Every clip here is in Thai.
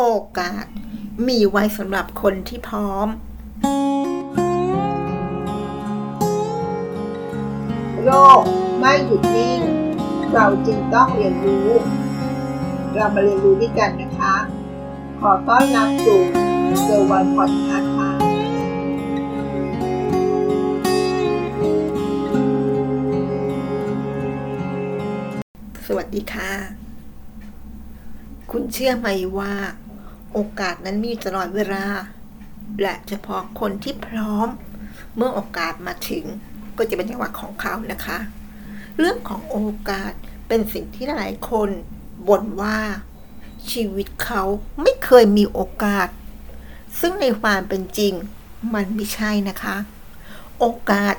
โอกาส มีไว้สำหรับคนที่พร้อม โลกไม่หยุดนิ่ง เราจึงต้องเรียนรู้ เรามาเรียนรู้ด้วยกันนะคะ ขอต้อนรับสู่เซอร์วันพอดคาส์ค่ะสวัสดีค่ะ คุณเชื่อไหมว่า โอกาสนั้นมีตลอดเวลา และเฉพาะคนที่พร้อม เมื่อโอกาสมาถึงก็จะเป็นจังหวะของเขานะคะ เรื่องของโอกาสเป็นสิ่งที่หลายคนบ่นว่า ชีวิตเขาไม่เคยมีโอกาส ซึ่งในความเป็นจริงมันไม่ใช่นะคะ โอกาส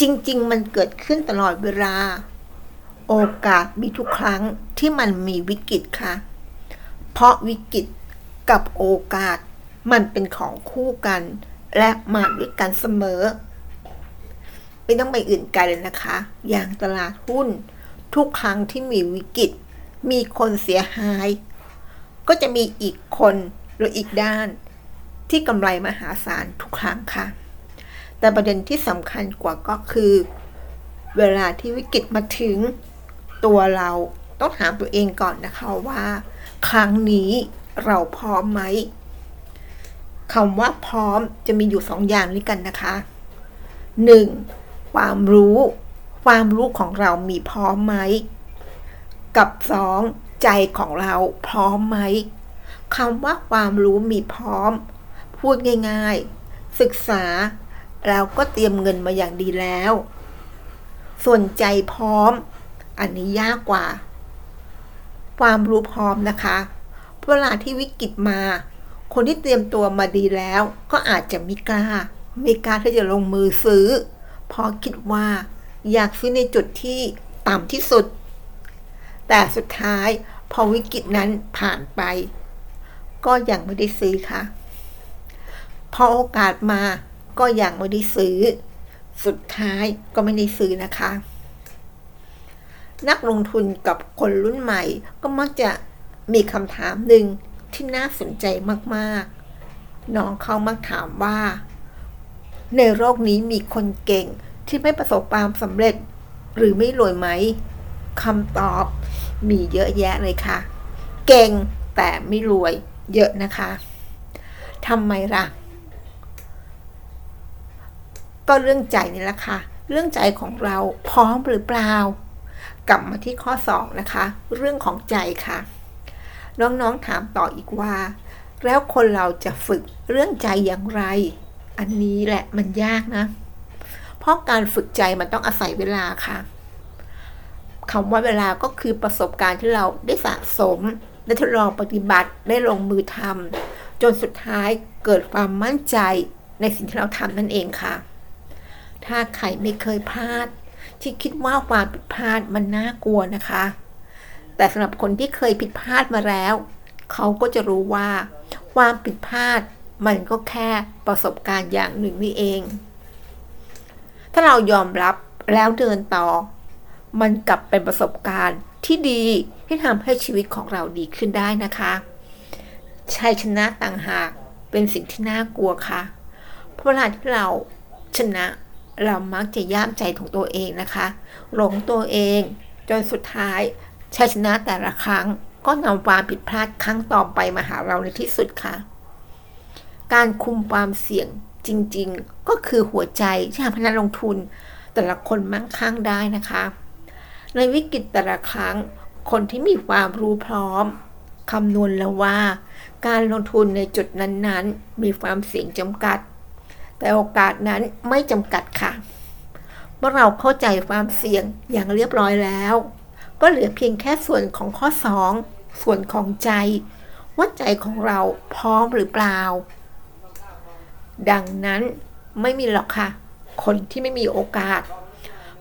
จริง ๆ มันเกิดขึ้นตลอดเวลา โอกาสมีทุกครั้งที่มันมีวิกฤตค่ะ เพราะวิกฤต กับโอกาส มันเป็นของคู่กัน และมาด้วยกันเสมอ ไม่ต้องไปอื่นไกลเลยนะคะ อย่างตลาดหุ้น ทุกครั้งที่มีวิกฤต มีคนเสียหาย ก็จะมีอีกคนหรืออีกด้าน ที่กำไรมหาศาลทุกครั้งค่ะ แต่ประเด็นที่สำคัญกว่าก็คือ เวลาที่วิกฤตมาถึงตัวเราต้องถามตัวเองก่อนนะคะว่า ครั้งนี้ เราพร้อมไหมคำว่าพร้อมจะมีอยู่สองอย่างนี้กันนะคะหนึ่งความรู้ ความรู้ของเรามีพร้อมไหม กับสองใจของเราพร้อมไหมคำว่าความรู้มีพร้อม พูดง่ายๆ ศึกษา เราก็เตรียมเงินมาอย่างดีแล้ว ส่วนใจพร้อม อันนี้ยากกว่า ความรู้พร้อมนะคะ เวลาที่วิกฤตมา คนที่เตรียมตัวมาดีแล้ว ก็อาจจะไม่กล้าไม่กล้าที่จะลงมือซื้อ เพราะคิดว่าอยากซื้อในจุดที่ต่ำที่สุด แต่สุดท้ายพอวิกฤตนั้นผ่านไป ก็ยังไม่ได้ซื้อค่ะ พอโอกาสมาก็ยังไม่ได้ซื้อ สุดท้ายก็ไม่ได้ซื้อนะคะ นักลงทุนกับคนรุ่นใหม่ก็มักจะ มีคำถามหนึ่งที่น่าสนใจมากๆ น้องเขามักถามว่า ในโลกนี้มีคนเก่งที่ไม่ประสบความสำเร็จ หรือไม่รวยไหมคำตอบมีเยอะแยะเลยค่ะ เก่งแต่ไม่รวยเยอะนะคะทำไมล่ะ ก็เรื่องใจนี่แหละค่ะ เรื่องใจของเราพร้อมหรือเปล่า กลับมาที่ข้อ 2 นะคะ เรื่องของใจค่ะ น้องๆถามต่ออีกว่า แล้วคนเราจะฝึกเรื่องใจอย่างไร อันนี้แหละมันยากนะ เพราะการฝึกใจมันต้องอาศัยเวลาค่ะคำว่าเวลาก็คือประสบการณ์ที่เราได้สะสม ได้ทดลองปฏิบัติได้ลงมือทำจนสุดท้ายเกิดความมั่นใจในสิ่งที่เราทำนั่นเองค่ะ ถ้าใครไม่เคยพลาด ที่คิดว่าความผิดพลาดมันน่ากลัวนะคะ แต่สำหรับคนที่เคยผิดพลาดมาแล้ว เขาก็จะรู้ว่า ความผิดพลาดมันก็แค่ประสบการณ์อย่างหนึ่งนี่เอง ถ้าเรายอมรับแล้วเดินต่อ มันกลับเป็นประสบการณ์ที่ดีที่ทำให้ชีวิตของเราดีขึ้นได้นะคะชัยชนะต่างหากเป็นสิ่งที่น่ากลัวค่ะ เพราะเวลาที่เราชนะเรามักจะย่ามใจของตัวเองนะคะ หลงตัวเอง จนสุดท้าย ชัยชนะแต่ละครั้งก็นำความผิดพลาดครั้งต่อไปมาหาเราในที่สุดค่ะ การคุมความเสี่ยงจริงๆ ก็คือหัวใจที่ทำให้นักลงทุน แต่ละคนมั่งคั่งได้นะคะ ในวิกฤตแต่ละครั้ง คนที่มีความรู้พร้อมคำนวณแล้วว่า การลงทุนในจุดนั้นๆ มีความเสี่ยงจำกัด แต่โอกาสนั้นไม่จำกัดค่ะ เมื่อเราเข้าใจความเสี่ยงอย่างเรียบร้อยแล้ว ก็เหลือเพียงแค่ส่วนของข้อ 2 ส่วนของใจ ว่าใจของเราพร้อมหรือเปล่า ดังนั้นไม่มีหรอกค่ะ คนที่ไม่มีโอกาส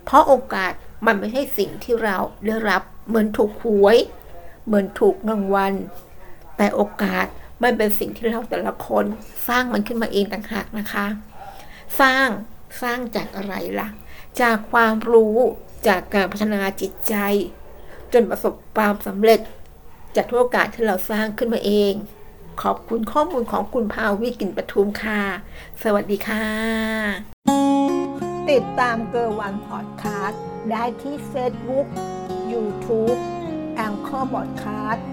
เพราะโอกาสมันไม่ใช่สิ่งที่เราได้รับเหมือนถูกหวย เหมือนถูกรางวัล แต่โอกาสมันเป็นสิ่งที่เราแต่ละคนสร้างมันขึ้นมาเองต่างหากนะคะ สร้างสร้างจากอะไรล่ะ จากความรู้จากการพัฒนาจิตใจ จนประสบความสำเร็จ จากทุกโอกาสที่เราสร้างขึ้นมาเอง ขอบคุณข้อมูลของคุณภาวิกินปทุมค่ะ สวัสดีค่ะ ติดตามเกอร์วันพอดคาสต์ได้ที่เฟซบุ๊กยูทูบแองเกอร์บอดคาสต์